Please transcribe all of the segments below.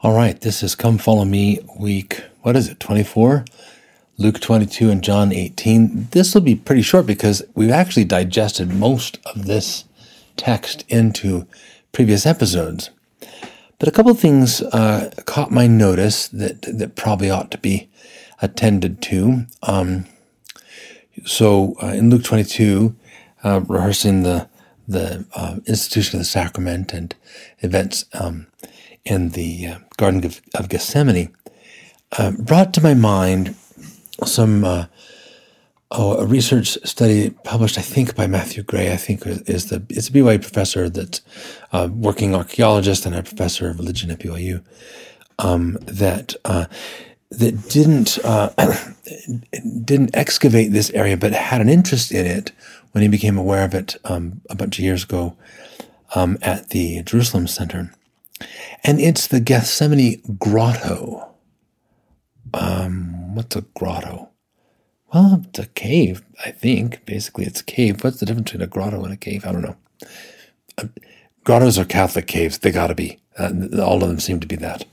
All right, this is Come Follow Me week, what is it, 24? Luke 22 and John 18. This will be pretty short because we've actually digested most of this text into previous episodes. But a couple of things uh, caught my notice that, that probably ought to be attended to. Um, so uh, in Luke 22, uh, rehearsing the the uh, institution of the sacrament and events um, in the uh, Garden of, Gethsemane, uh, brought to my mind some uh, oh, a research study published, I think, by Matthew Gray. I think is the it's a BYU professor that's a working archaeologist and a professor of religion at BYU um, that uh, that didn't uh, didn't excavate this area, but had an interest in it when he became aware of it um, a bunch of years ago um, at the Jerusalem Center. And it's the Gethsemane Grotto. Um, what's a grotto? Well, it's a cave, I think. Basically, it's a cave. What's the difference between a grotto and a cave? I don't know. Uh, grottos are Catholic caves. They got to be. Uh, all of them seem to be that.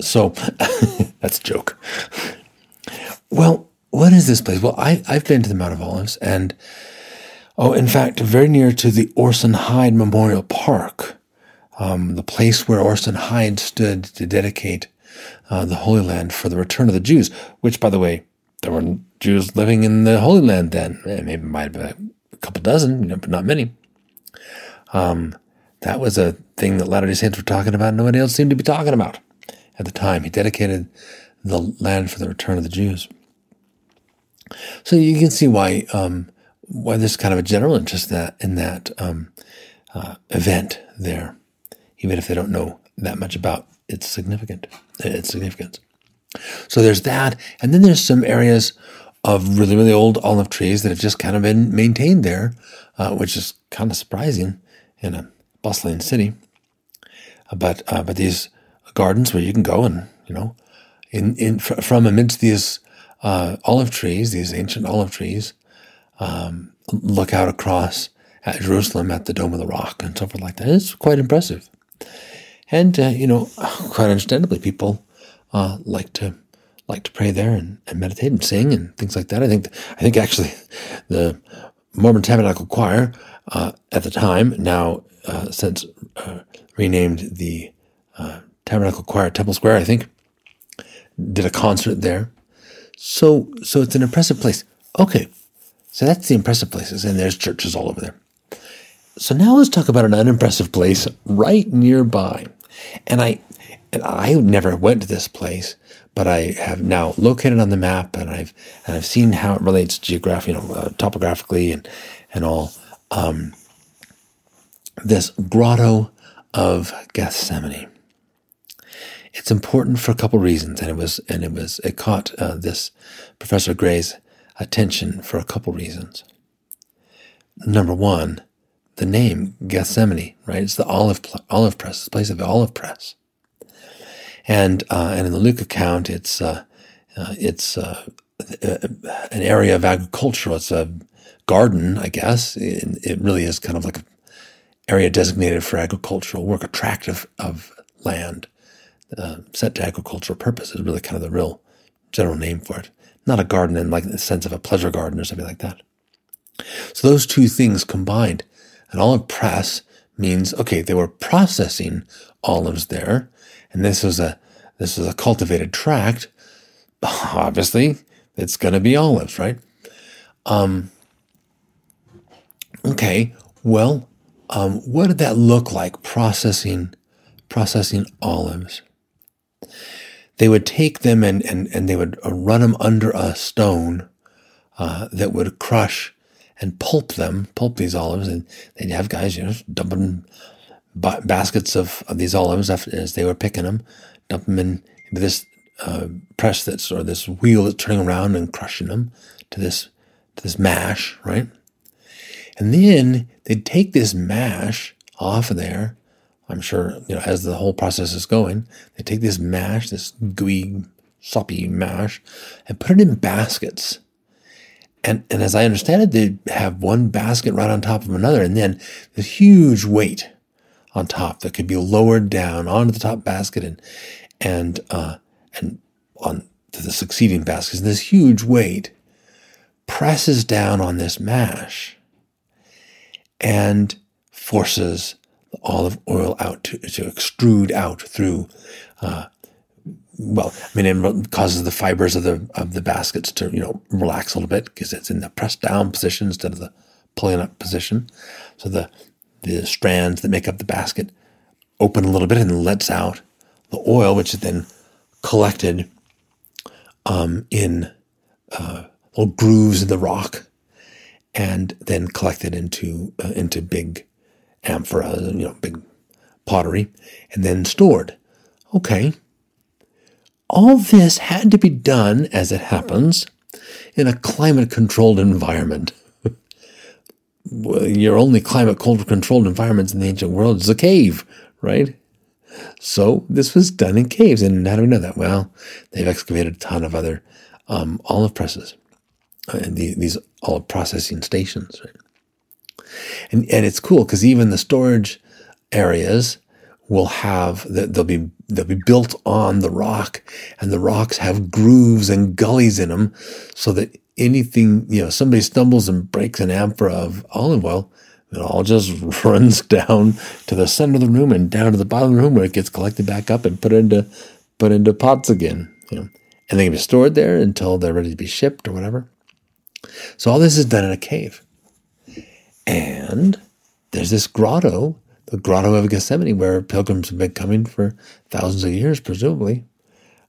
So, that's a joke. Well, what is this place? Well, I, I've been to the Mount of Olives, and oh, in fact, very near to the Orson Hyde Memorial Park um, the place where Orson Hyde stood to dedicate uh, the Holy Land for the return of the Jews, which, by the way, there were Jews living in the Holy Land then. Eh, maybe it might have been a couple dozen, you know, but not many. Um, that was a thing that Latter day Saints were talking about. And nobody else seemed to be talking about at the time. He dedicated the land for the return of the Jews. So you can see why um, why there's kind of a general interest in that in that um, uh, event there even if they don't know that much about its significant its significance. So there's that, and then there's some areas of really really old olive trees that have just kind of been maintained there, uh, which is kind of surprising in a bustling city. But uh, but these gardens where you can go and you know, in in from amidst these uh, olive trees, these ancient olive trees, um, look out across at Jerusalem at the Dome of the Rock and so forth like that. It's quite impressive. And, uh, you know, quite understandably, people uh, like to like to pray there and, and, meditate and sing and things like that. I think I think actually the Mormon Tabernacle Choir uh, at the time, now uh, since uh, renamed the uh, Tabernacle Choir Temple Square, I think, did a concert there. So so it's an impressive place. Okay, so that's the impressive places, and there's churches all over there. So now let's talk about an unimpressive place right nearby. And I, and I never went to this place, but I have now located on the map, and I've and I've seen how it relates geographically, you know, uh, topographically, and and all. Um, this grotto of Gethsemane. It's important for a couple reasons, and it was and it was it caught uh, this Professor Gray's attention for a couple reasons. Number one, the name Gethsemane, right? It's the olive olive press, the place of the olive press. And uh, and in the Luke account, it's uh, uh, it's uh, an area of agriculture. It's a garden, I guess. It, it, really is kind of like an area designated for agricultural work, a tract of, of land uh, set to agricultural purposes. Really, kind of the real general name for it. Not a garden in like the sense of a pleasure garden or something like that. So those two things combined an olive press means okay, they were processing olives there, and this was a this was a cultivated tract. Obviously, it's going to be olives, right? Um, okay, well, um, what did that look like processing processing olives? They would take them and, and, and they would run them under a stone uh, that would crush and pulp them, pulp these olives, and they'd have guys, you know, dumping ba- baskets of, of these olives after, as they were picking them, dump them in, this uh, press that's or this wheel that's turning around and crushing them to this to this mash, right? And then they'd take this mash off of there. I'm sure, you know, as the whole process is going, they take this mash, this gooey, soppy mash, and put it in baskets and, and as I understand it, they have one basket right on top of another, and then this huge weight on top that could be lowered down onto the top basket and and uh, and on to the succeeding baskets. And this huge weight presses down on this mash and forces the olive oil out to, to extrude out through. Uh, well, I mean, it causes the fibers of the of the baskets to you know relax a little bit because it's in the pressed down position instead of the pulling up position. So the the strands that make up the basket open a little bit and lets out the oil, which is then collected um, in uh, little grooves in the rock, and then collected into uh, into big amphora, you know, big pottery, and then stored. Okay. All this had to be done, as it happens, in a climate controlled environment. Your only climate controlled environments in the ancient world is a cave, right? So this was done in caves. And how do we know that? Well, they've excavated a ton of other um, olive presses uh, and the, these olive processing stations. Right? And, and it's cool because even the storage areas will have that they'll be they'll be built on the rock and the rocks have grooves and gullies in them so that anything you know somebody stumbles and breaks an amphora of olive oil it all just runs down to the center of the room and down to the bottom of the room where it gets collected back up and put into put into pots again. You know, and they can be stored there until they're ready to be shipped or whatever. So all this is done in a cave. And there's this grotto, the grotto of Gethsemane, where pilgrims have been coming for thousands of years, presumably,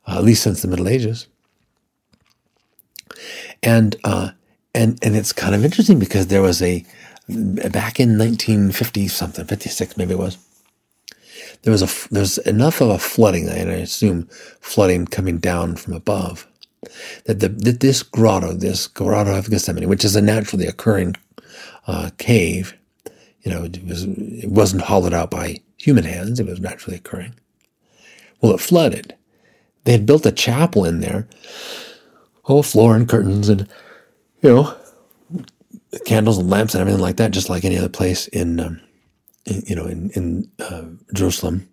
uh, at least since the Middle Ages. And uh, and and it's kind of interesting because there was a back in 1950 something, 56 maybe it was. There was a there's enough of a flooding, and I assume flooding coming down from above, that the that this grotto, this grotto of Gethsemane, which is a naturally occurring uh, cave, you know, it was it wasn't hollowed out by human hands; it was naturally occurring. Well, it flooded. They had built a chapel in there, whole floor and curtains, and you know, candles and lamps and everything like that, just like any other place in, um, in you know, in, in uh, Jerusalem,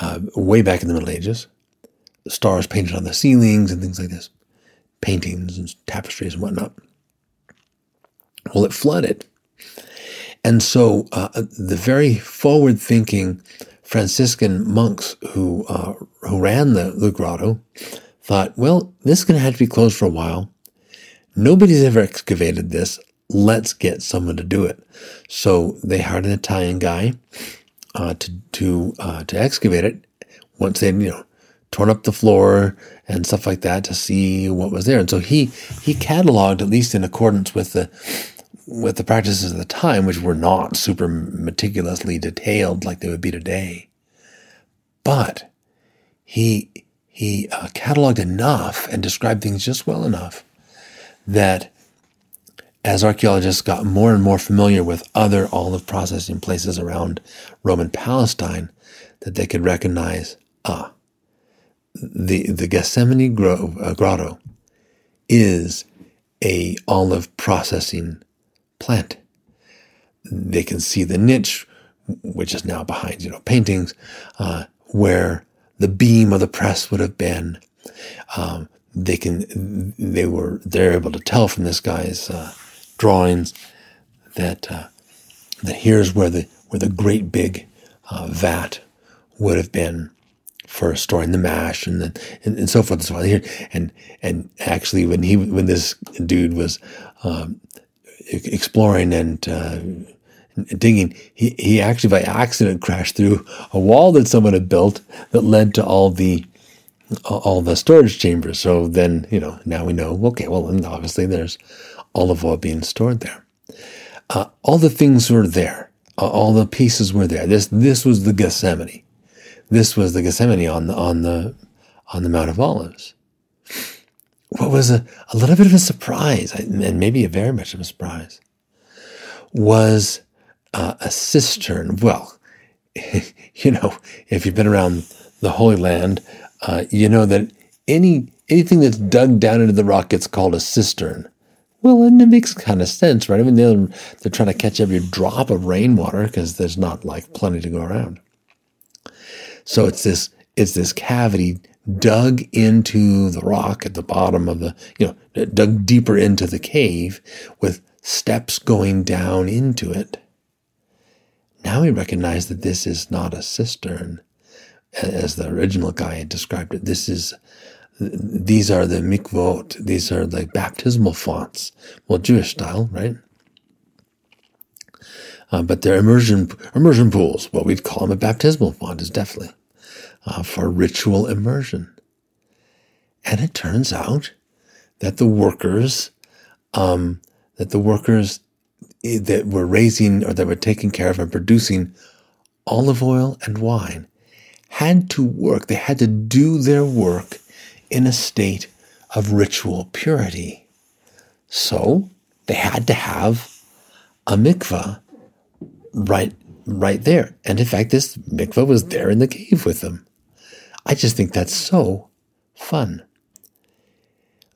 uh, way back in the Middle Ages. The stars painted on the ceilings and things like this, paintings and tapestries and whatnot. Well, it flooded. And so uh, the very forward thinking Franciscan monks who, uh, who ran the, the grotto thought, well, this is going to have to be closed for a while. Nobody's ever excavated this. Let's get someone to do it. So they hired an Italian guy uh, to to uh, to excavate it. Once they you know torn up the floor and stuff like that to see what was there. And so he he cataloged at least in accordance with the with the practices of the time, which were not super meticulously detailed like they would be today. But he he uh, cataloged enough and described things just well enough that as archaeologists got more and more familiar with other olive processing places around Roman Palestine, that they could recognize, ah, the, the Gethsemane Grove, uh, Grotto is a olive processing plant. They can see the niche, which is now behind, you know, paintings, uh, where the beam of the press would have been. Um, they can they were they're able to tell from this guy's uh, drawings that uh, that here's where the where the great big uh, vat would have been for storing the mash and then and, and, so forth and so on here and and actually when he when this dude was um, exploring and uh, digging he, he actually by accident crashed through a wall that someone had built that led to all the all the storage chambers. So then, you know, now we know, okay, well, obviously there's olive oil being stored there. Uh, all the things were there. Uh, all the pieces were there. This, this was the Gethsemane. This was the Gethsemane on the, on the, on the Mount of Olives. What was a, a little bit of a surprise, and maybe a very much of a surprise, was uh, a cistern. Well, you know, if you've been around the Holy Land, uh, you know that any anything that's dug down into the rock gets called a cistern, Well, and it makes kind of sense, right? I mean, they're, they're trying to catch every drop of rainwater because there's not like plenty to go around. So it's this it's this cavity dug into the rock at the bottom of the you know dug deeper into the cave with steps going down into it. Now we recognize that this is not a cistern, as the original guy had described it. This is these are the mikvot. These are the baptismal fonts. Well, Jewish style, right? Uh, but they're immersion immersion pools. What we'd call them a baptismal font is definitely uh, for ritual immersion. And it turns out that the workers, um, that the workers eh, that were raising or that were taking care of and producing olive oil and wine had to work. They had to do their work in a state of ritual purity. So they had to have a mikvah right right there. And in fact, this mikvah was there in the cave with them. I just think that's so fun.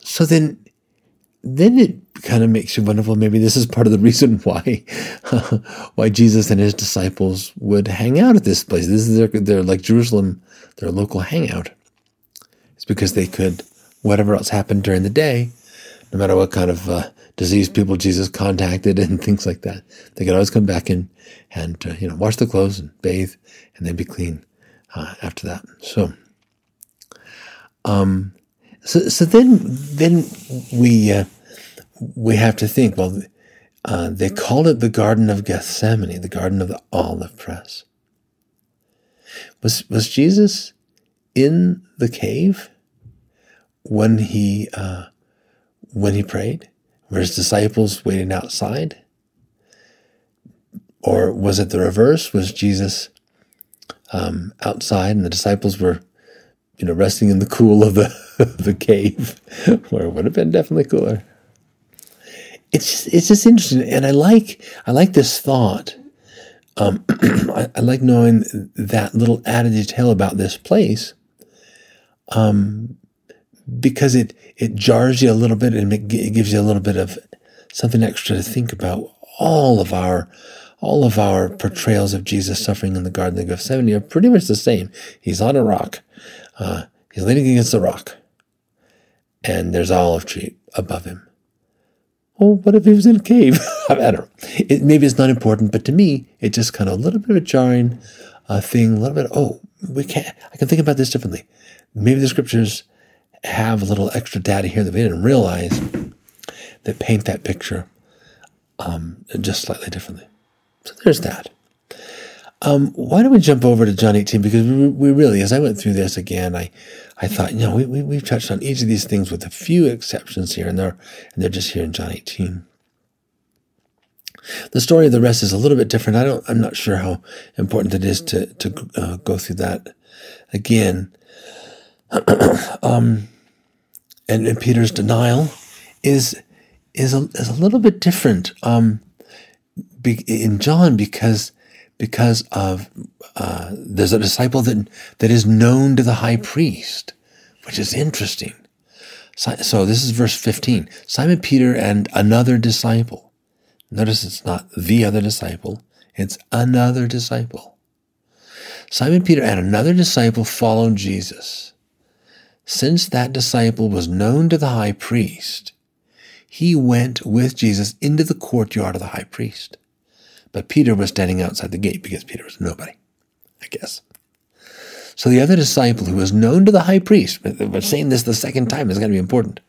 So then then it kind of makes you wonder, well, maybe this is part of the reason why why Jesus and his disciples would hang out at this place. This is their, their like Jerusalem, their local hangout. It's because they could, whatever else happened during the day, no matter what kind of uh, disease people Jesus contacted and things like that, they could always come back in and uh, you know wash the clothes and bathe and then be clean uh, after that. So, um, so so then then we uh, we have to think. Well, uh, they called it the Garden of Gethsemane, the Garden of the Olive Press. Was was Jesus in the cave when he uh, when he prayed? Were his disciples waiting outside? Or was it the reverse? Was Jesus um, outside and the disciples were, you know, resting in the cool of the, the cave, where it would have been definitely cooler? It's just, it's just interesting, and I like I like this thought. Um, I, I, like knowing that little added detail about this place, um, because it it jars you a little bit and it gives you a little bit of something extra to think about. All of our all of our portrayals of Jesus suffering in the Garden of Gethsemane are pretty much the same. He's on a rock. Uh, he's leaning against the rock, and there's an olive tree above him. Well, what if he was in a cave? I don't know. It, maybe it's not important, but to me, it just kind of a little bit of a jarring uh, thing. A little bit. oh, we can't. I can think about this differently. Maybe the scriptures have a little extra data here that we didn't realize that paint that picture um, just slightly differently. So there's that. Um, why don't we jump over to John 18? Because we, we, really, as I went through this again, I, I thought, you know, we, we, we've touched on each of these things with a few exceptions here, and they're, and they're just here in John 18. The story of the rest is a little bit different. I don't, I'm not sure how important it is to, to uh, go through that again. um, and, and, Peter's denial is, is a, is a little bit different. Um, in John because because of uh, there's a disciple that that is known to the high priest, which is interesting. So, so this is verse 15. Simon Peter and another disciple. Notice it's not the other disciple, it's another disciple. Simon Peter and another disciple followed Jesus. Since that disciple was known to the high priest, he went with Jesus into the courtyard of the high priest. But Peter was standing outside the gate because Peter was nobody, I guess. So the other disciple, who was known to the high priest, but saying this the second time is going to be important,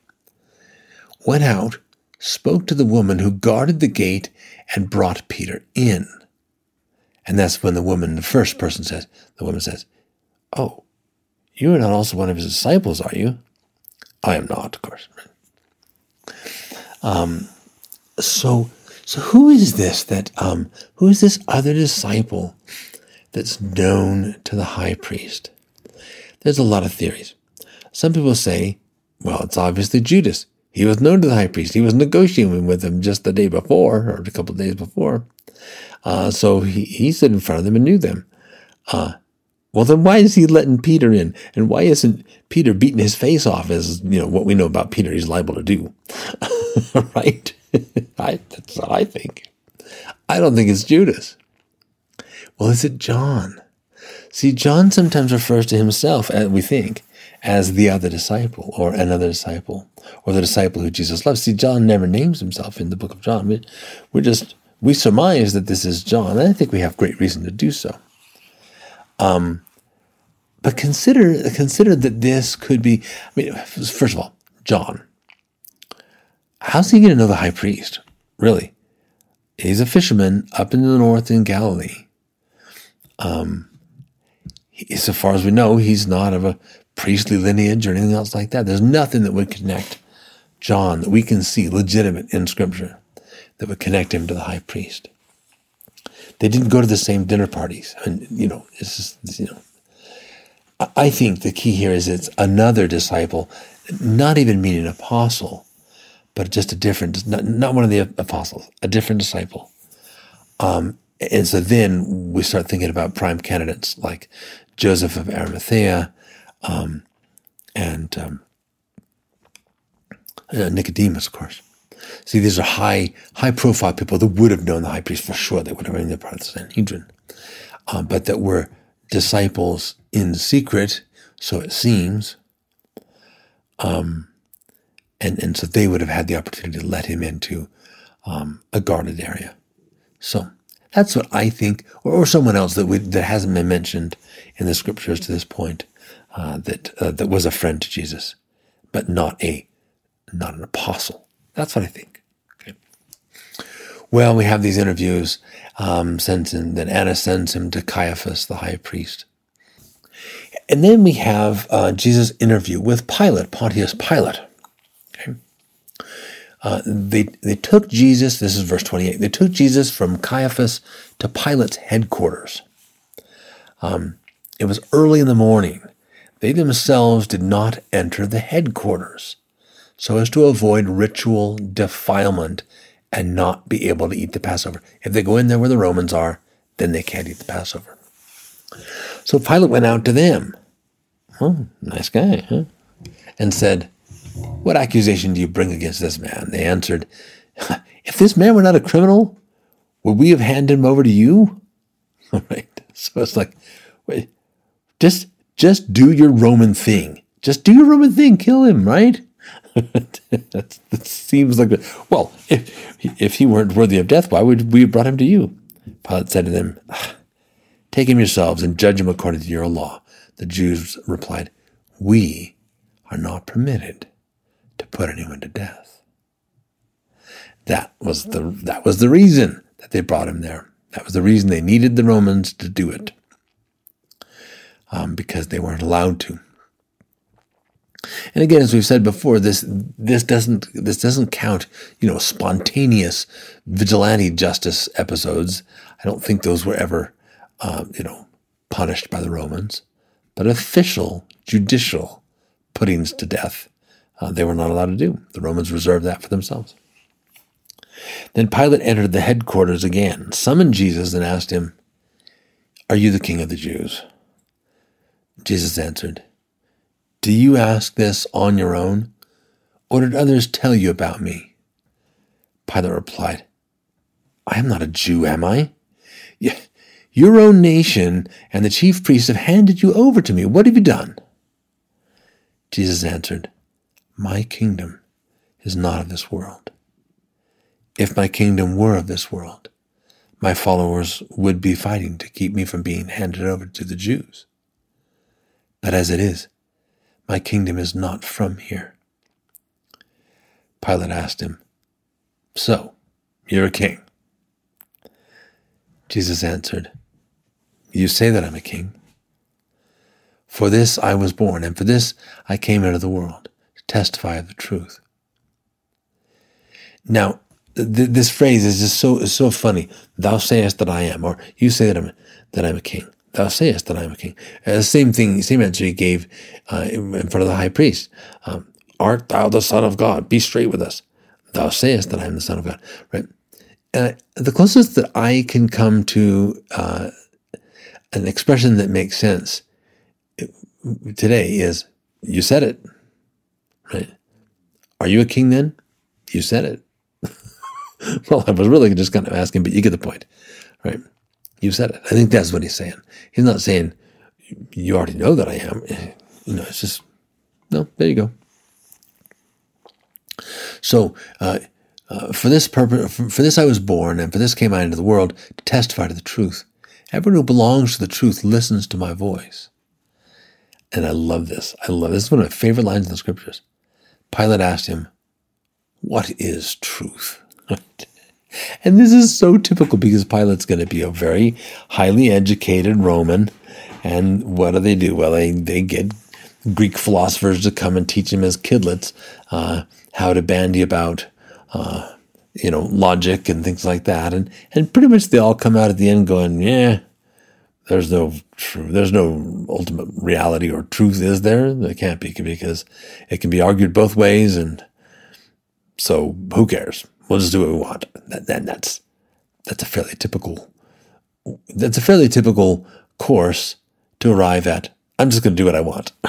went out, spoke to the woman who guarded the gate, and brought Peter in. And that's when the woman, the first person says, the woman says, Oh, you are not also one of his disciples, are you? I am not, of course. Um, so so who is this that um who is this other disciple that's known to the high priest? There's a lot of theories. Some people say, well, it's obviously Judas. He was known to the high priest. He was negotiating with him just the day before, or a couple of days before. Uh, so he, he stood in front of them and knew them. Uh, well, then why is he letting Peter in? And why isn't Peter beating his face off as, you know, what we know about Peter he's liable to do? right? I, that's what I think. I don't think it's Judas. Well, is it John? See, John sometimes refers to himself, as we think, as the other disciple or another disciple or the disciple who Jesus loves. See, John never names himself in the book of John. We, we're just, we surmise that this is John, and I think we have great reason to do so. Um, but consider, consider that this could be, I mean, first of all, John. How's he going to know the high priest? Really? He's a fisherman up in the north in Galilee. Um, he, so far as we know, he's not of a priestly lineage or anything else like that. There's nothing that would connect John that we can see legitimate in Scripture that would connect him to the high priest. They didn't go to the same dinner parties. And, you know, it's just, you know. I think the key here is it's another disciple, not even meaning apostle, but just a different, not, not one of the apostles, a different disciple. Um, and so then we start thinking about prime candidates like Joseph of Arimathea um, and um, uh, Nicodemus, of course. See, these are high, high profile people that would have known the high priest for sure. They would have been part of the Sanhedrin, um, but that were disciples in secret, so it seems. Um, and and so they would have had the opportunity to let him into um, a guarded area. So that's what I think, or, or someone else that we, that hasn't been mentioned in the scriptures to this point, uh, that uh, that was a friend to Jesus, but not a not an apostle. That's what I think. Okay. Well, we have these interviews. Um, sends him, then Annas sends him to Caiaphas, the high priest. And then we have uh, Jesus' interview with Pilate, Pontius Pilate. Uh, they, they took Jesus, this is verse 28, they took Jesus from Caiaphas to Pilate's headquarters. Um, it was early in the morning. They themselves did not enter the headquarters so as to avoid ritual defilement and not be able to eat the Passover. If they go in there where the Romans are, then they can't eat the Passover. So Pilate went out to them. Oh, nice guy, huh? And said, what accusation do you bring against this man? They answered, If this man were not a criminal, would we have handed him over to you? Right. So it's like, wait, just just do your Roman thing. Just do your Roman thing. Kill him, right? that, seems like, a, well, if if he weren't worthy of death, why would we have brought him to you? Pilate said to them, ah, Take him yourselves and judge him according to your law. The Jews replied, We are not permitted to put anyone to death. That was the that was the reason that they brought him there. That was the reason they needed the Romans to do it, um, because they weren't allowed to. And again, as we've said before, this this doesn't this doesn't count, you know, spontaneous vigilante justice episodes. I don't think those were ever, uh, you know, punished by the Romans, but official judicial puttings to death uh, they were not allowed to do. The Romans reserved that for themselves. Then Pilate entered the headquarters again, summoned Jesus, and asked him, Are you the king of the Jews? Jesus answered, Do you ask this on your own, or did others tell you about me? Pilate replied, I am not a Jew, am I? Your own nation and the chief priests have handed you over to me. What have you done? Jesus answered, my kingdom is not of this world. If my kingdom were of this world, my followers would be fighting to keep me from being handed over to the Jews. But as it is, my kingdom is not from here. Pilate asked him, So, you're a king? Jesus answered, You say that I'm a king. For this I was born, and for this I came into the world testify of the truth. Now, th- this phrase is just so is so funny. Thou sayest that I am, or you say that I'm that I'm a king. Thou sayest that I am a king. Uh, same thing, same answer he gave uh, in front of the high priest. Um, Art thou the Son of God? Be straight with us. Thou sayest that I am the Son of God. Right. Uh, the closest that I can come to uh, an expression that makes sense uh, today is, "You said it." Right? Are you a king then? You said it. well, I was really just kind of asking, but you get the point, right? You said it. I think that's what he's saying. He's not saying you already know that I am. You know, it's just no. There you go. So, uh, uh, for this purpose, for, for this I was born, and for this came I into the world to testify to the truth. Everyone who belongs to the truth listens to my voice. And I love this. I love this. This is one of my favorite lines in the scriptures. Pilate asked him, What is truth? and this is so typical because Pilate's going to be a very highly educated Roman. And what do they do? Well, they, they get Greek philosophers to come and teach him as kidlets uh, how to bandy about, uh, you know, logic and things like that. And, and pretty much they all come out at the end going, yeah, there's no true, there's no ultimate reality or truth, is there? There can't be because it can be argued both ways. And so who cares? We'll just do what we want. That, that's, that's a fairly typical, that's a fairly typical course to arrive at. I'm just going to do what I want.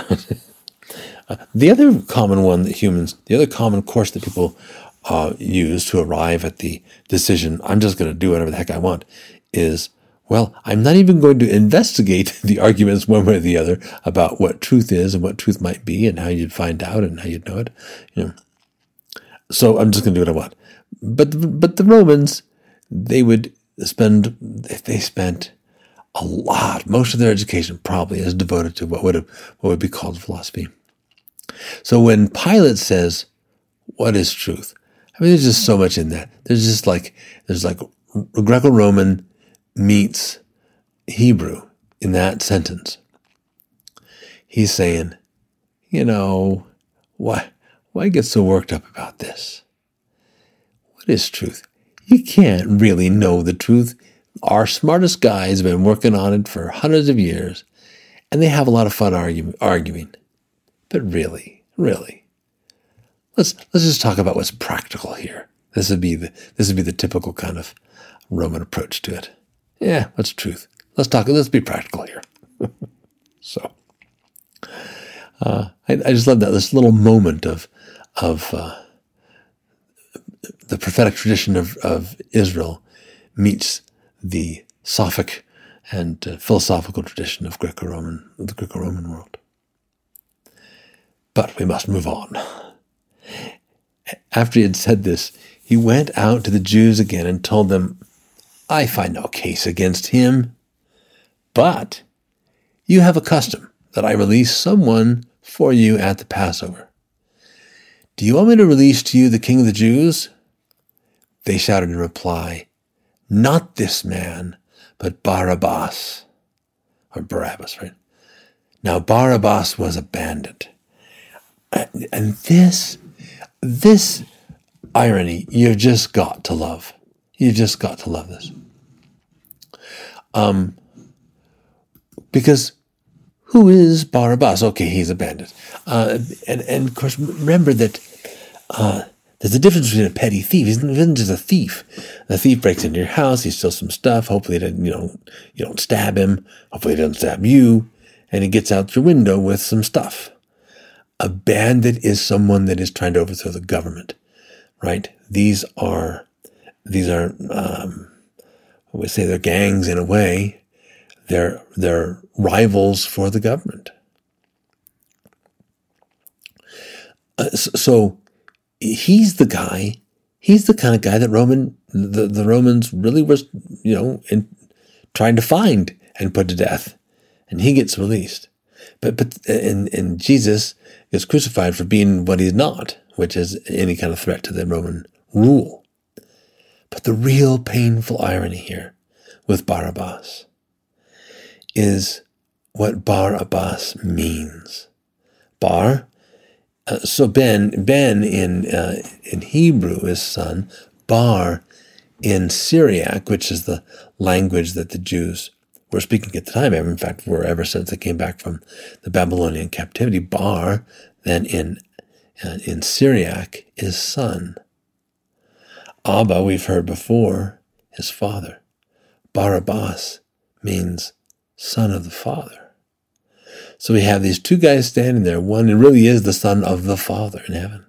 uh, the other common one that humans, the other common course that people uh, use to arrive at the decision, I'm just going to do whatever the heck I want, is well, I'm not even going to investigate the arguments one way or the other about what truth is and what truth might be and how you'd find out and how you'd know it. You know. So I'm just going to do what I want. But but the Romans, they would spend they spent a lot, most of their education probably is devoted to what would have, what would be called philosophy. So when Pilate says, "What is truth?" I mean, there's just so much in that. There's just like there's like Greco-Roman meets Hebrew in that sentence. He's saying, you know, why, why get so worked up about this? What is truth? You can't really know the truth. Our smartest guys have been working on it for hundreds of years, and they have a lot of fun argue, arguing. But really, really, let's let's just talk about what's practical here. This would be the this would be the typical kind of Roman approach to it. Yeah, that's the truth. Let's talk. Let's be practical here. so, uh, I, I, just love that this little moment of of uh, the prophetic tradition of, of Israel meets the Sophic and uh, philosophical tradition of Greco-Roman, the Greco-Roman world. But we must move on. After he had said this, he went out to the Jews again and told them, I find no case against him. But you have a custom that I release someone for you at the Passover. Do you want me to release to you the king of the Jews? They shouted in reply, Not this man, but Barabbas. Or Barabbas, right? Now Barabbas was a bandit. And this, this irony you've just got to love. You've just got to love this. Um, because who is Barabbas? Okay, he's a bandit. Uh, and, and of course, remember that uh, there's a difference between a petty thief. He's not just a thief. The thief breaks into your house. He steals some stuff. Hopefully, you know, you don't stab him. Hopefully, he doesn't stab you. And he gets out your window with some stuff. A bandit is someone that is trying to overthrow the government, right? These are these are, um, we say they're gangs in a way. They're, they're rivals for the government. Uh, so he's the guy, he's the kind of guy that Roman, the, the Romans really was, you know, in, trying to find and put to death. And he gets released. But, but, and, and Jesus is crucified for being what he's not, which is any kind of threat to the Roman rule. But the real painful irony here with Barabbas is what Bar Abbas means. Bar, uh, so Ben, Ben in uh, in Hebrew is son. Bar in Syriac, which is the language that the Jews were speaking at the time. In fact, were ever since they came back from the Babylonian captivity. Bar then in uh, in Syriac is son. Abba, we've heard before, his father. Barabbas means son of the father. So we have these two guys standing there. One really is the son of the father in heaven.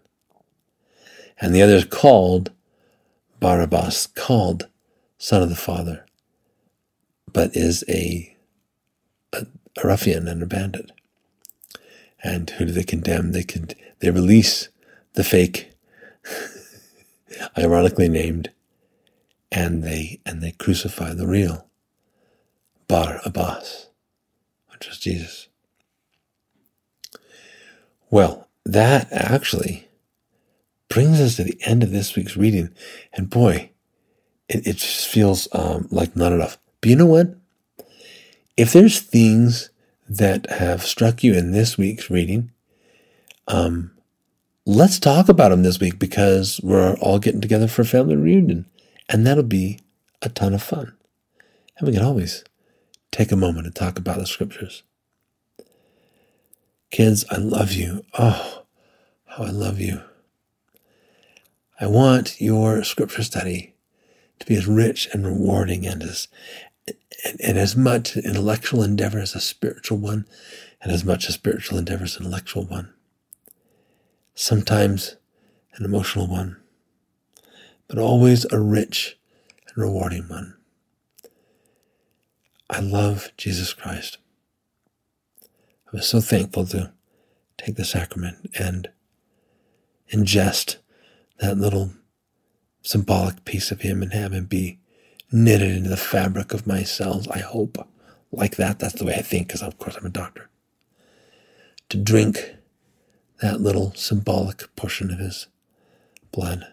And the other is called Barabbas, called son of the Father, but is a, a, a ruffian and a bandit. And who do they condemn? They can they release the fake, ironically named, and they and they crucify the real Bar Abbas, which is Jesus. Well, that actually brings us to the end of this week's reading, and boy, it, it just feels um, like not enough. But you know what? If there's things that have struck you in this week's reading, um, let's talk about them this week because we're all getting together for a family reunion, and that'll be a ton of fun. And we can always take a moment to talk about the scriptures. Kids, I love you. Oh, how I love you. I want your scripture study to be as rich and rewarding and as and, and as much intellectual endeavor as a spiritual one, and as much a spiritual endeavor as an intellectual one. Sometimes an emotional one, but always a rich and rewarding one. I love Jesus Christ. I was so thankful to take the sacrament and ingest that little symbolic piece of him and have him be knitted into the fabric of my cells, I hope. Like that, that's the way I think, because of course I'm a doctor. To drink that little symbolic portion of his blood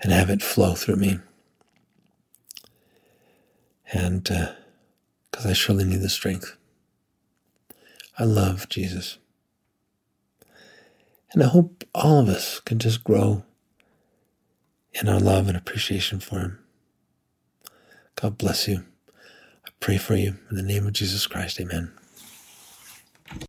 and have it flow through me. And because uh, I surely need the strength. I love Jesus. And I hope all of us can just grow in our love and appreciation for Him. God bless you. I pray for you in the name of Jesus Christ. Amen.